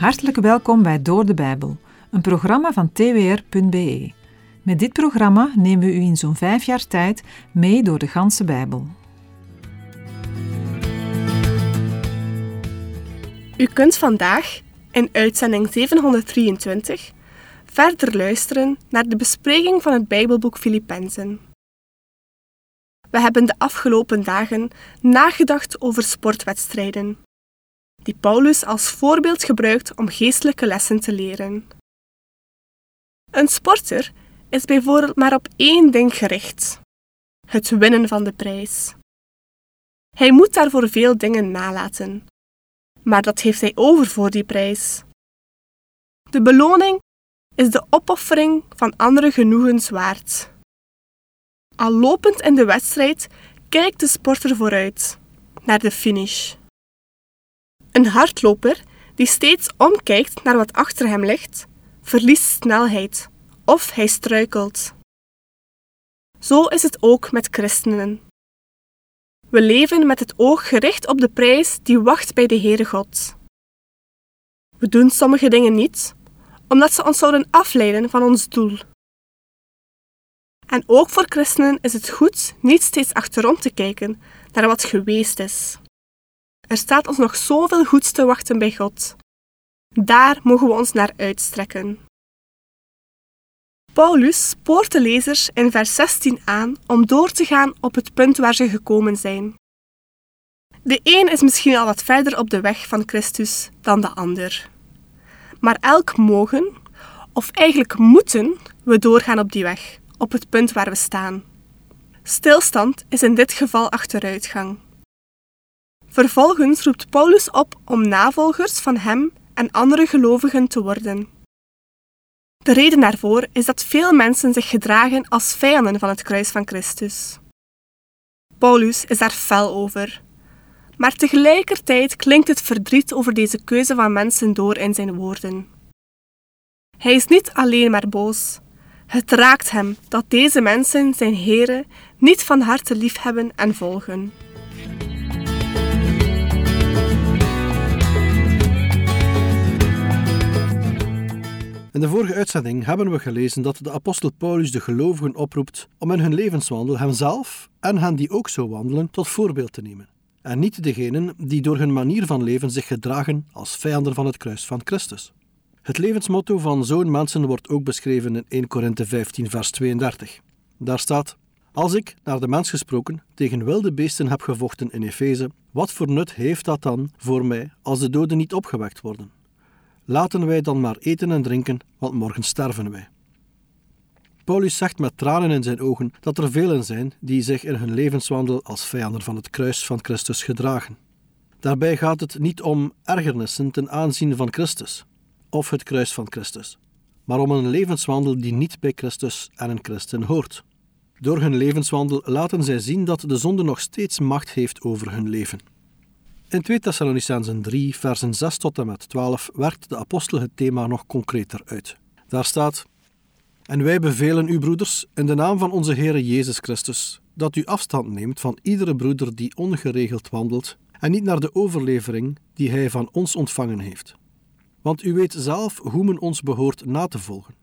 Hartelijk welkom bij Door de Bijbel, een programma van twr.be. Met dit programma nemen we u in zo'n vijf jaar tijd mee door de ganse Bijbel. U kunt vandaag, in uitzending 723, verder luisteren naar de bespreking van het Bijbelboek Filippenzen. We hebben de afgelopen dagen nagedacht over sportwedstrijden, die Paulus als voorbeeld gebruikt om geestelijke lessen te leren. Een sporter is bijvoorbeeld maar op één ding gericht: het winnen van de prijs. Hij moet daarvoor veel dingen nalaten, maar dat heeft hij over voor die prijs. De beloning is de opoffering van andere genoegens waard. Al lopend in de wedstrijd kijkt de sporter vooruit, naar de finish. Een hardloper die steeds omkijkt naar wat achter hem ligt, verliest snelheid of hij struikelt. Zo is het ook met christenen. We leven met het oog gericht op de prijs die wacht bij de Heere God. We doen sommige dingen niet, omdat ze ons zouden afleiden van ons doel. En ook voor christenen is het goed niet steeds achterom te kijken naar wat geweest is. Er staat ons nog zoveel goeds te wachten bij God. Daar mogen we ons naar uitstrekken. Paulus spoort de lezers in vers 16 aan om door te gaan op het punt waar ze gekomen zijn. De een is misschien al wat verder op de weg van Christus dan de ander. Maar elk mogen, of eigenlijk moeten, we doorgaan op die weg, op het punt waar we staan. Stilstand is in dit geval achteruitgang. Vervolgens roept Paulus op om navolgers van hem en andere gelovigen te worden. De reden daarvoor is dat veel mensen zich gedragen als vijanden van het kruis van Christus. Paulus is daar fel over. Maar tegelijkertijd klinkt het verdriet over deze keuze van mensen door in zijn woorden. Hij is niet alleen maar boos. Het raakt hem dat deze mensen zijn Here niet van harte liefhebben en volgen. In de vorige uitzending hebben we gelezen dat de apostel Paulus de gelovigen oproept om in hun levenswandel hemzelf en hen die ook zo wandelen tot voorbeeld te nemen. En niet degenen die door hun manier van leven zich gedragen als vijanden van het kruis van Christus. Het levensmotto van zo'n mensen wordt ook beschreven in 1 Korinthe 15, vers 32. Daar staat: Als ik, naar de mens gesproken, tegen wilde beesten heb gevochten in Efeze, wat voor nut heeft dat dan voor mij als de doden niet opgewekt worden? Laten wij dan maar eten en drinken, want morgen sterven wij. Paulus zegt met tranen in zijn ogen dat er velen zijn die zich in hun levenswandel als vijanden van het kruis van Christus gedragen. Daarbij gaat het niet om ergernissen ten aanzien van Christus of het kruis van Christus, maar om een levenswandel die niet bij Christus en een christen hoort. Door hun levenswandel laten zij zien dat de zonde nog steeds macht heeft over hun leven. In 2 Thessalonicenzen 3, versen 6 tot en met 12 werkt de apostel het thema nog concreter uit. Daar staat: En wij bevelen u, broeders, in de naam van onze Heer Jezus Christus, dat u afstand neemt van iedere broeder die ongeregeld wandelt en niet naar de overlevering die hij van ons ontvangen heeft. Want u weet zelf hoe men ons behoort na te volgen.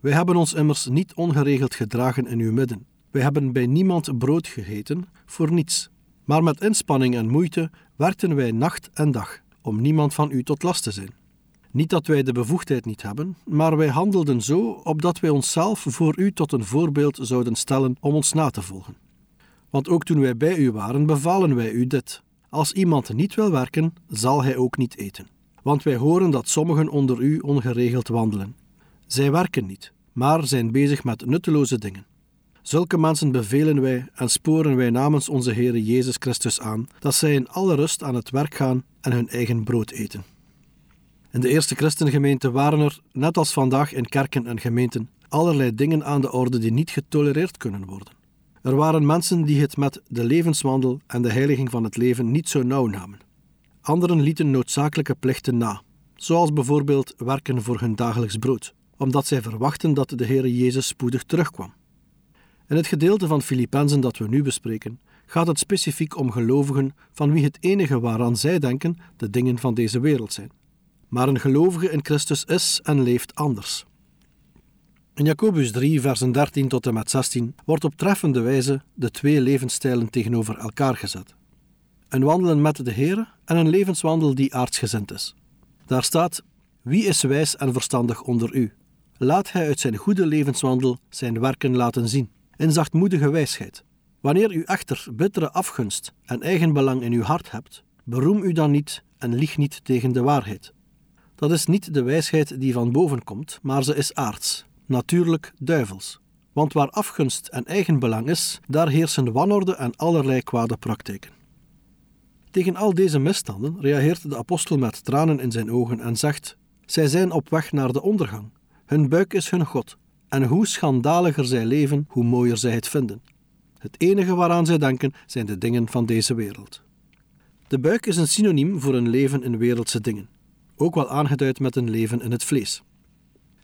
Wij hebben ons immers niet ongeregeld gedragen in uw midden. Wij hebben bij niemand brood gegeten, voor niets. Maar met inspanning en moeite werkten wij nacht en dag om niemand van u tot last te zijn. Niet dat wij de bevoegdheid niet hebben, maar wij handelden zo opdat wij onszelf voor u tot een voorbeeld zouden stellen om ons na te volgen. Want ook toen wij bij u waren, bevalen wij u dit: als iemand niet wil werken, zal hij ook niet eten. Want wij horen dat sommigen onder u ongeregeld wandelen. Zij werken niet, maar zijn bezig met nutteloze dingen. Zulke mensen bevelen wij en sporen wij namens onze Heer Jezus Christus aan dat zij in alle rust aan het werk gaan en hun eigen brood eten. In de eerste christengemeente waren er, net als vandaag in kerken en gemeenten, allerlei dingen aan de orde die niet getolereerd kunnen worden. Er waren mensen die het met de levenswandel en de heiliging van het leven niet zo nauw namen. Anderen lieten noodzakelijke plichten na, zoals bijvoorbeeld werken voor hun dagelijks brood, omdat zij verwachten dat de Heer Jezus spoedig terugkwam. In het gedeelte van Filippenzen dat we nu bespreken, gaat het specifiek om gelovigen van wie het enige waaraan zij denken de dingen van deze wereld zijn. Maar een gelovige in Christus is en leeft anders. In Jacobus 3, versen 13 tot en met 16 wordt op treffende wijze de twee levensstijlen tegenover elkaar gezet. Een wandelen met de Heer en een levenswandel die aardsgezind is. Daar staat: Wie is wijs en verstandig onder u? Laat hij uit zijn goede levenswandel zijn werken laten zien, in zachtmoedige wijsheid. Wanneer u echter bittere afgunst en eigenbelang in uw hart hebt, beroem u dan niet en lieg niet tegen de waarheid. Dat is niet de wijsheid die van boven komt, maar ze is aards, natuurlijk duivels. Want waar afgunst en eigenbelang is, daar heersen wanorde en allerlei kwade praktijken. Tegen al deze misstanden reageert de apostel met tranen in zijn ogen en zegt: Zij zijn op weg naar de ondergang. Hun buik is hun God. En hoe schandaliger zij leven, hoe mooier zij het vinden. Het enige waaraan zij denken zijn de dingen van deze wereld. De buik is een synoniem voor een leven in wereldse dingen, ook wel aangeduid met een leven in het vlees.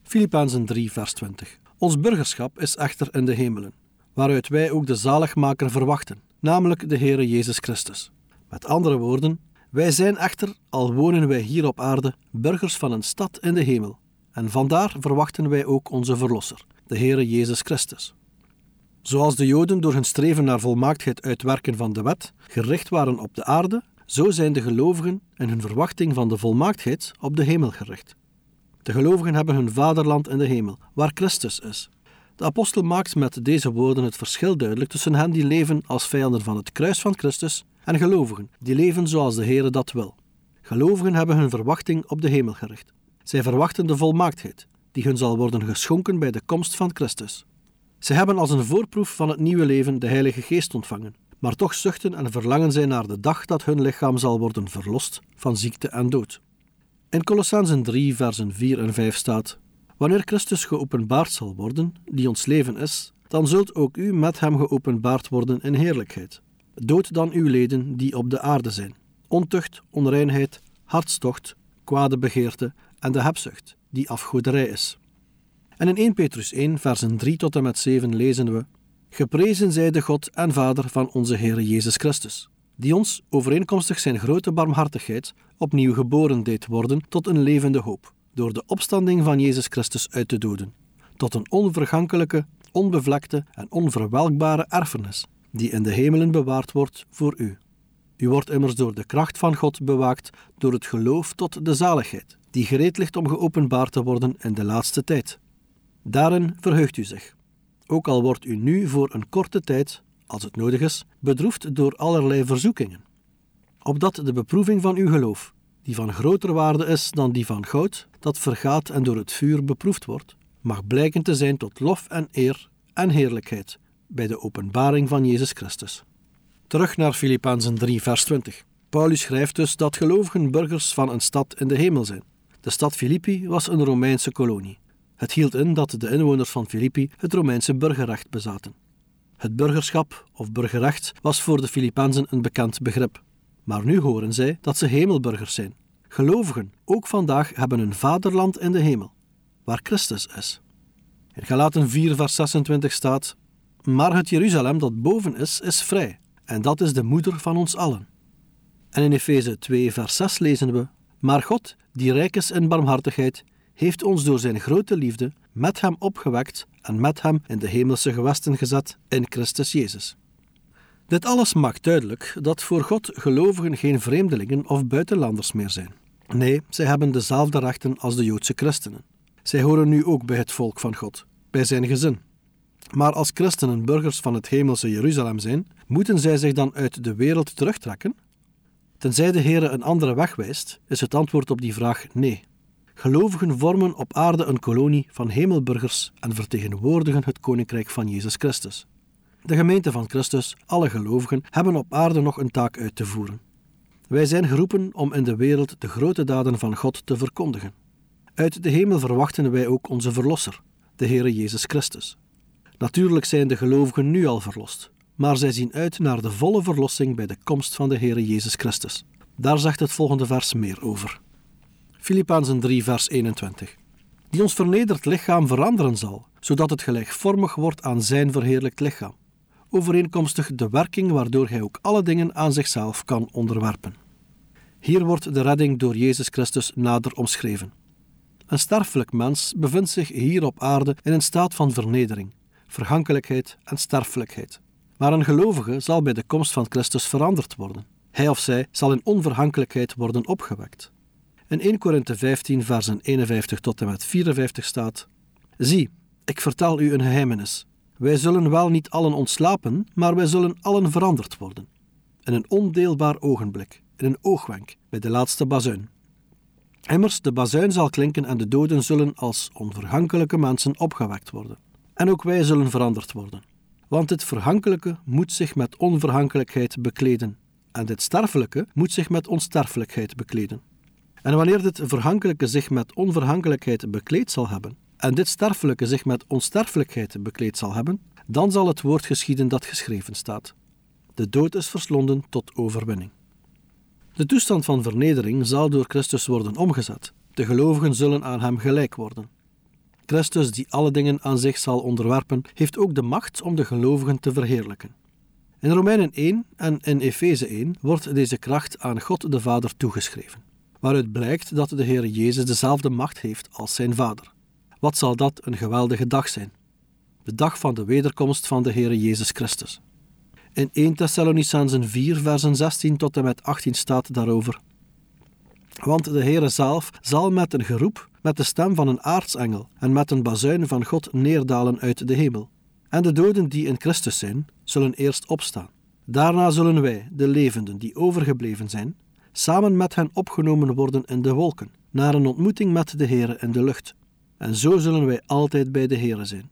Filippenzen 3, vers 20. Ons burgerschap is echter in de hemelen, waaruit wij ook de zaligmaker verwachten, namelijk de Heere Jezus Christus. Met andere woorden, wij zijn echter, al wonen wij hier op aarde, burgers van een stad in de hemel, en vandaar verwachten wij ook onze Verlosser, de Heere Jezus Christus. Zoals de Joden door hun streven naar volmaaktheid uitwerken van de wet gericht waren op de aarde, zo zijn de gelovigen in hun verwachting van de volmaaktheid op de hemel gericht. De gelovigen hebben hun vaderland in de hemel, waar Christus is. De apostel maakt met deze woorden het verschil duidelijk tussen hen die leven als vijanden van het kruis van Christus en gelovigen die leven zoals de Heere dat wil. Gelovigen hebben hun verwachting op de hemel gericht. Zij verwachten de volmaaktheid, die hun zal worden geschonken bij de komst van Christus. Zij hebben als een voorproef van het nieuwe leven de Heilige Geest ontvangen, maar toch zuchten en verlangen zij naar de dag dat hun lichaam zal worden verlost van ziekte en dood. In Colossensen 3, versen 4 en 5 staat: Wanneer Christus geopenbaard zal worden, die ons leven is, dan zult ook u met hem geopenbaard worden in heerlijkheid. Dood dan uw leden die op de aarde zijn: ontucht, onreinheid, hartstocht, kwade begeerte en de hebzucht, die afgoderij is. En in 1 Petrus 1, versen 3 tot en met 7 lezen we: Geprezen zij de God en Vader van onze Heer Jezus Christus, die ons, overeenkomstig zijn grote barmhartigheid, opnieuw geboren deed worden tot een levende hoop, door de opstanding van Jezus Christus uit de doden, tot een onvergankelijke, onbevlekte en onverwelkbare erfenis, die in de hemelen bewaard wordt voor u. U wordt immers door de kracht van God bewaakt door het geloof tot de zaligheid, die gereed ligt om geopenbaard te worden in de laatste tijd. Daarin verheugt u zich, ook al wordt u nu voor een korte tijd, als het nodig is, bedroefd door allerlei verzoekingen. Opdat de beproeving van uw geloof, die van groter waarde is dan die van goud, dat vergaat en door het vuur beproefd wordt, mag blijken te zijn tot lof en eer en heerlijkheid bij de openbaring van Jezus Christus. Terug naar Filippenzen 3, vers 20. Paulus schrijft dus dat gelovigen burgers van een stad in de hemel zijn. De stad Filippi was een Romeinse kolonie. Het hield in dat de inwoners van Filippi het Romeinse burgerrecht bezaten. Het burgerschap of burgerrecht was voor de Filippenzen een bekend begrip. Maar nu horen zij dat ze hemelburgers zijn. Gelovigen, ook vandaag, hebben een vaderland in de hemel, waar Christus is. In Galaten 4, vers 26 staat: Maar het Jeruzalem dat boven is, is vrij, en dat is de moeder van ons allen. En in Efeze 2, vers 6 lezen we: Maar God, die rijk is in barmhartigheid, heeft ons door zijn grote liefde met hem opgewekt en met hem in de hemelse gewesten gezet in Christus Jezus. Dit alles maakt duidelijk dat voor God gelovigen geen vreemdelingen of buitenlanders meer zijn. Nee, zij hebben dezelfde rechten als de Joodse christenen. Zij horen nu ook bij het volk van God, bij zijn gezin. Maar als christenen burgers van het hemelse Jeruzalem zijn, moeten zij zich dan uit de wereld terugtrekken? Tenzij de Heer een andere weg wijst, is het antwoord op die vraag nee. Gelovigen vormen op aarde een kolonie van hemelburgers en vertegenwoordigen het koninkrijk van Jezus Christus. De gemeente van Christus, alle gelovigen, hebben op aarde nog een taak uit te voeren. Wij zijn geroepen om in de wereld de grote daden van God te verkondigen. Uit de hemel verwachten wij ook onze Verlosser, de Heere Jezus Christus. Natuurlijk zijn de gelovigen nu al verlost, maar zij zien uit naar de volle verlossing bij de komst van de Heere Jezus Christus. Daar zegt het volgende vers meer over. Filippenzen 3, vers 21. Die ons vernederd lichaam veranderen zal, zodat het gelijkvormig wordt aan zijn verheerlijkt lichaam, overeenkomstig de werking waardoor hij ook alle dingen aan zichzelf kan onderwerpen. Hier wordt de redding door Jezus Christus nader omschreven. Een sterfelijk mens bevindt zich hier op aarde in een staat van vernedering, vergankelijkheid en sterfelijkheid. Maar een gelovige zal bij de komst van Christus veranderd worden. Hij of zij zal in onvergankelijkheid worden opgewekt. In 1 Korinthe 15, versen 51 tot en met 54 staat: Zie, ik vertel u een geheimenis. Wij zullen wel niet allen ontslapen, maar wij zullen allen veranderd worden. In een ondeelbaar ogenblik, in een oogwenk, bij de laatste bazuin. Immers, de bazuin zal klinken en de doden zullen als onvergankelijke mensen opgewekt worden. En ook wij zullen veranderd worden. Want dit vergankelijke moet zich met onvergankelijkheid bekleden, en dit sterfelijke moet zich met onsterfelijkheid bekleden. En wanneer dit vergankelijke zich met onvergankelijkheid bekleed zal hebben, en dit sterfelijke zich met onsterfelijkheid bekleed zal hebben, dan zal het woord geschieden dat geschreven staat. De dood is verslonden tot overwinning. De toestand van vernedering zal door Christus worden omgezet. De gelovigen zullen aan hem gelijk worden. Christus, die alle dingen aan zich zal onderwerpen, heeft ook de macht om de gelovigen te verheerlijken. In Romeinen 1 en in Efeze 1 wordt deze kracht aan God de Vader toegeschreven, waaruit blijkt dat de Heer Jezus dezelfde macht heeft als zijn Vader. Wat zal dat een geweldige dag zijn? De dag van de wederkomst van de Heer Jezus Christus. In 1 Thessalonicenzen 4, versen 16 tot en met 18 staat daarover. Want de Heere zelf zal met een geroep, met de stem van een aartsengel en met een bazuin van God neerdalen uit de hemel. En de doden die in Christus zijn, zullen eerst opstaan. Daarna zullen wij, de levenden die overgebleven zijn, samen met hen opgenomen worden in de wolken, naar een ontmoeting met de Heere in de lucht. En zo zullen wij altijd bij de Heere zijn.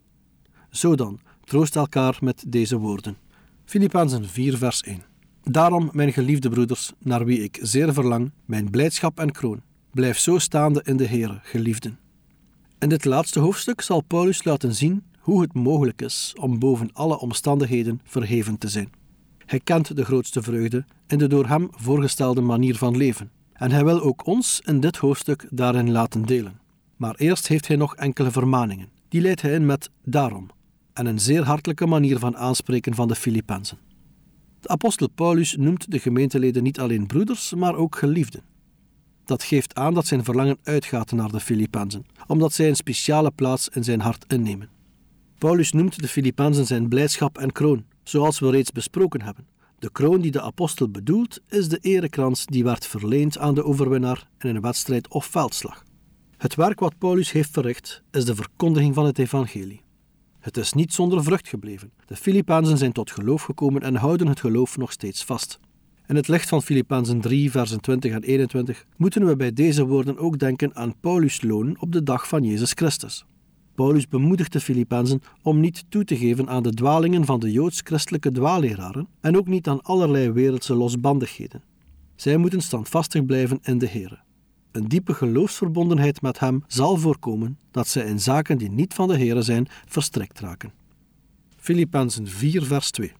Zo dan, troost elkaar met deze woorden. Filippenzen 4, vers 1. Daarom, mijn geliefde broeders, naar wie ik zeer verlang, mijn blijdschap en kroon, blijf zo staande in de Heere, geliefden. In dit laatste hoofdstuk zal Paulus laten zien hoe het mogelijk is om boven alle omstandigheden verheven te zijn. Hij kent de grootste vreugde in de door hem voorgestelde manier van leven, en hij wil ook ons in dit hoofdstuk daarin laten delen. Maar eerst heeft hij nog enkele vermaningen. Die leidt hij in met daarom, en een zeer hartelijke manier van aanspreken van de Filippenzen. De apostel Paulus noemt de gemeenteleden niet alleen broeders, maar ook geliefden. Dat geeft aan dat zijn verlangen uitgaat naar de Filippenzen, omdat zij een speciale plaats in zijn hart innemen. Paulus noemt de Filippenzen zijn blijdschap en kroon, zoals we reeds besproken hebben. De kroon die de apostel bedoelt, is de erekrans die werd verleend aan de overwinnaar in een wedstrijd of veldslag. Het werk wat Paulus heeft verricht, is de verkondiging van het evangelie. Het is niet zonder vrucht gebleven. De Filippenzen zijn tot geloof gekomen en houden het geloof nog steeds vast. In het licht van Filippenzen 3, versen 20 en 21 moeten we bij deze woorden ook denken aan Paulus' loon op de dag van Jezus Christus. Paulus bemoedigt de Filippenzen om niet toe te geven aan de dwalingen van de joods-christelijke dwaalleraren en ook niet aan allerlei wereldse losbandigheden. Zij moeten standvastig blijven in de Heer. Een diepe geloofsverbondenheid met Hem zal voorkomen dat zij in zaken die niet van de Heer zijn verstrikt raken. Filippenzen 4, vers 2.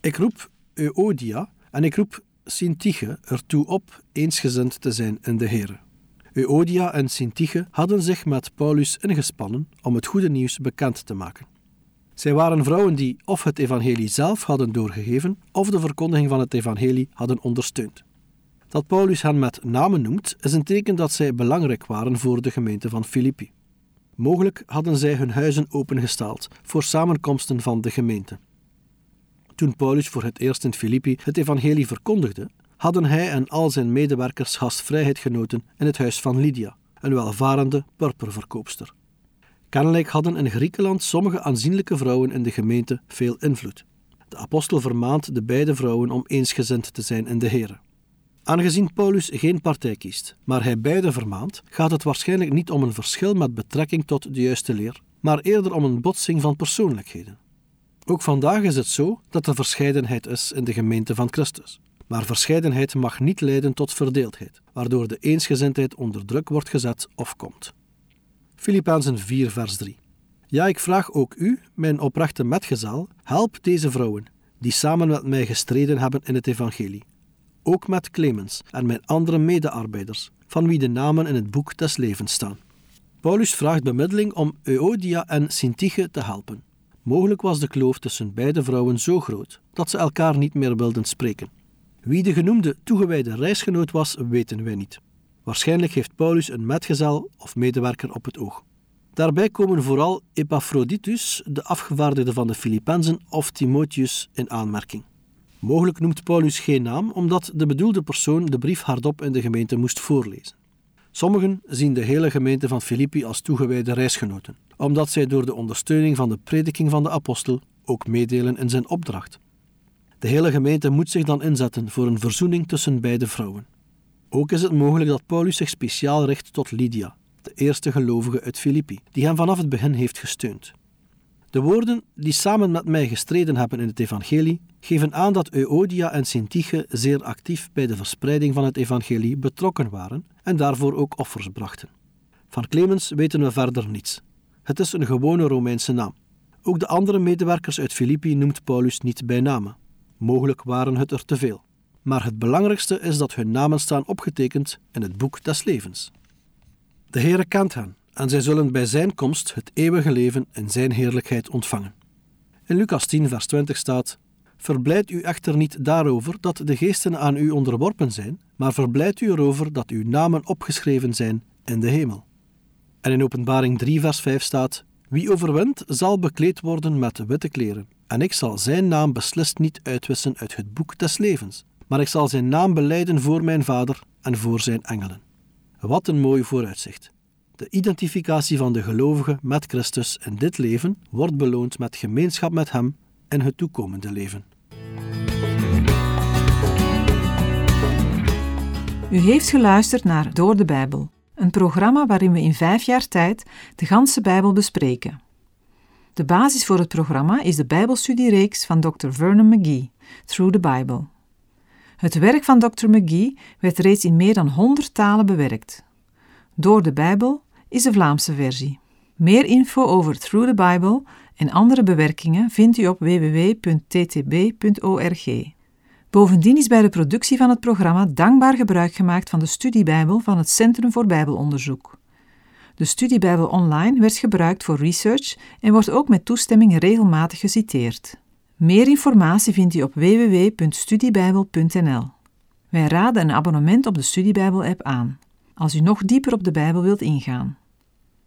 Ik roep Euodia en ik roep Sintige ertoe op eensgezind te zijn in de Heer. Euodia en Sintige hadden zich met Paulus ingespannen om het goede nieuws bekend te maken. Zij waren vrouwen die of het evangelie zelf hadden doorgegeven of de verkondiging van het evangelie hadden ondersteund. Dat Paulus hen met namen noemt, is een teken dat zij belangrijk waren voor de gemeente van Filippi. Mogelijk hadden zij hun huizen opengesteld voor samenkomsten van de gemeente. Toen Paulus voor het eerst in Filippi het evangelie verkondigde, hadden hij en al zijn medewerkers gastvrijheid genoten in het huis van Lydia, een welvarende purperverkoopster. Kennelijk hadden in Griekenland sommige aanzienlijke vrouwen in de gemeente veel invloed. De apostel vermaant de beide vrouwen om eensgezind te zijn in de Here. Aangezien Paulus geen partij kiest, maar hij beide vermaant, gaat het waarschijnlijk niet om een verschil met betrekking tot de juiste leer, maar eerder om een botsing van persoonlijkheden. Ook vandaag is het zo dat er verscheidenheid is in de gemeente van Christus. Maar verscheidenheid mag niet leiden tot verdeeldheid, waardoor de eensgezindheid onder druk wordt gezet of komt. Filippenzen 4, vers 3. Ja, ik vraag ook u, mijn oprechte metgezel, help deze vrouwen, die samen met mij gestreden hebben in het evangelie. Ook met Clemens en mijn andere medearbeiders, van wie de namen in het boek des levens staan. Paulus vraagt bemiddeling om Euodia en Sintige te helpen. Mogelijk was de kloof tussen beide vrouwen zo groot dat ze elkaar niet meer wilden spreken. Wie de genoemde toegewijde reisgenoot was, weten wij niet. Waarschijnlijk heeft Paulus een metgezel of medewerker op het oog. Daarbij komen vooral Epaphroditus, de afgevaardigde van de Filippenzen, of Timotheus in aanmerking. Mogelijk noemt Paulus geen naam, omdat de bedoelde persoon de brief hardop in de gemeente moest voorlezen. Sommigen zien de hele gemeente van Filippi als toegewijde reisgenoten, omdat zij door de ondersteuning van de prediking van de apostel ook meedelen in zijn opdracht. De hele gemeente moet zich dan inzetten voor een verzoening tussen beide vrouwen. Ook is het mogelijk dat Paulus zich speciaal richt tot Lydia, de eerste gelovige uit Filippi, die hem vanaf het begin heeft gesteund. De woorden die samen met mij gestreden hebben in het evangelie geven aan dat Euodia en Sintige zeer actief bij de verspreiding van het evangelie betrokken waren en daarvoor ook offers brachten. Van Clemens weten we verder niets. Het is een gewone Romeinse naam. Ook de andere medewerkers uit Filippi noemt Paulus niet bij name. Mogelijk waren het er te veel. Maar het belangrijkste is dat hun namen staan opgetekend in het boek des levens. De Heere kent hen en zij zullen bij zijn komst het eeuwige leven in zijn heerlijkheid ontvangen. In Lucas 10, vers 20 staat: Verblijd u echter niet daarover dat de geesten aan u onderworpen zijn, maar verblijd u erover dat uw namen opgeschreven zijn in de hemel. En in Openbaring 3, vers 5 staat: Wie overwint, zal bekleed worden met witte kleren, en ik zal zijn naam beslist niet uitwissen uit het boek des levens, maar ik zal zijn naam beleiden voor mijn Vader en voor zijn engelen. Wat een mooi vooruitzicht. De identificatie van de gelovige met Christus in dit leven wordt beloond met gemeenschap met Hem in het toekomende leven. U heeft geluisterd naar Door de Bijbel, een programma waarin we in vijf jaar tijd de ganse Bijbel bespreken. De basis voor het programma is de Bijbelstudiereeks van Dr. Vernon McGee, Through the Bible. Het werk van Dr. McGee werd reeds in meer dan 100 talen bewerkt. Door de Bijbel is de Vlaamse versie. Meer info over Through the Bible en andere bewerkingen vindt u op www.ttb.org. Bovendien is bij de productie van het programma dankbaar gebruik gemaakt van de studiebijbel van het Centrum voor Bijbelonderzoek. De studiebijbel online werd gebruikt voor research en wordt ook met toestemming regelmatig geciteerd. Meer informatie vindt u op www.studiebijbel.nl. Wij raden een abonnement op de Studiebijbel-app aan, als u nog dieper op de Bijbel wilt ingaan.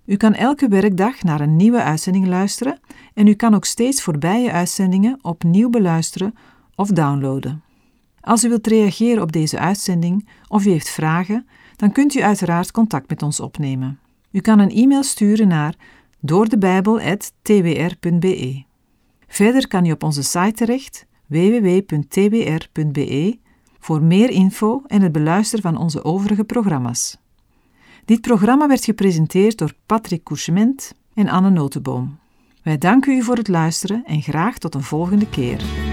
U kan elke werkdag naar een nieuwe uitzending luisteren en u kan ook steeds voorbije uitzendingen opnieuw beluisteren of downloaden. Als u wilt reageren op deze uitzending of u heeft vragen, dan kunt u uiteraard contact met ons opnemen. U kan een e-mail sturen naar doordebijbel.twr.be. Verder kan u op onze site terecht www.twr.be voor meer info en het beluisteren van onze overige programma's. Dit programma werd gepresenteerd door Patrick Couchement en Anne Notenboom. Wij danken u voor het luisteren en graag tot een volgende keer.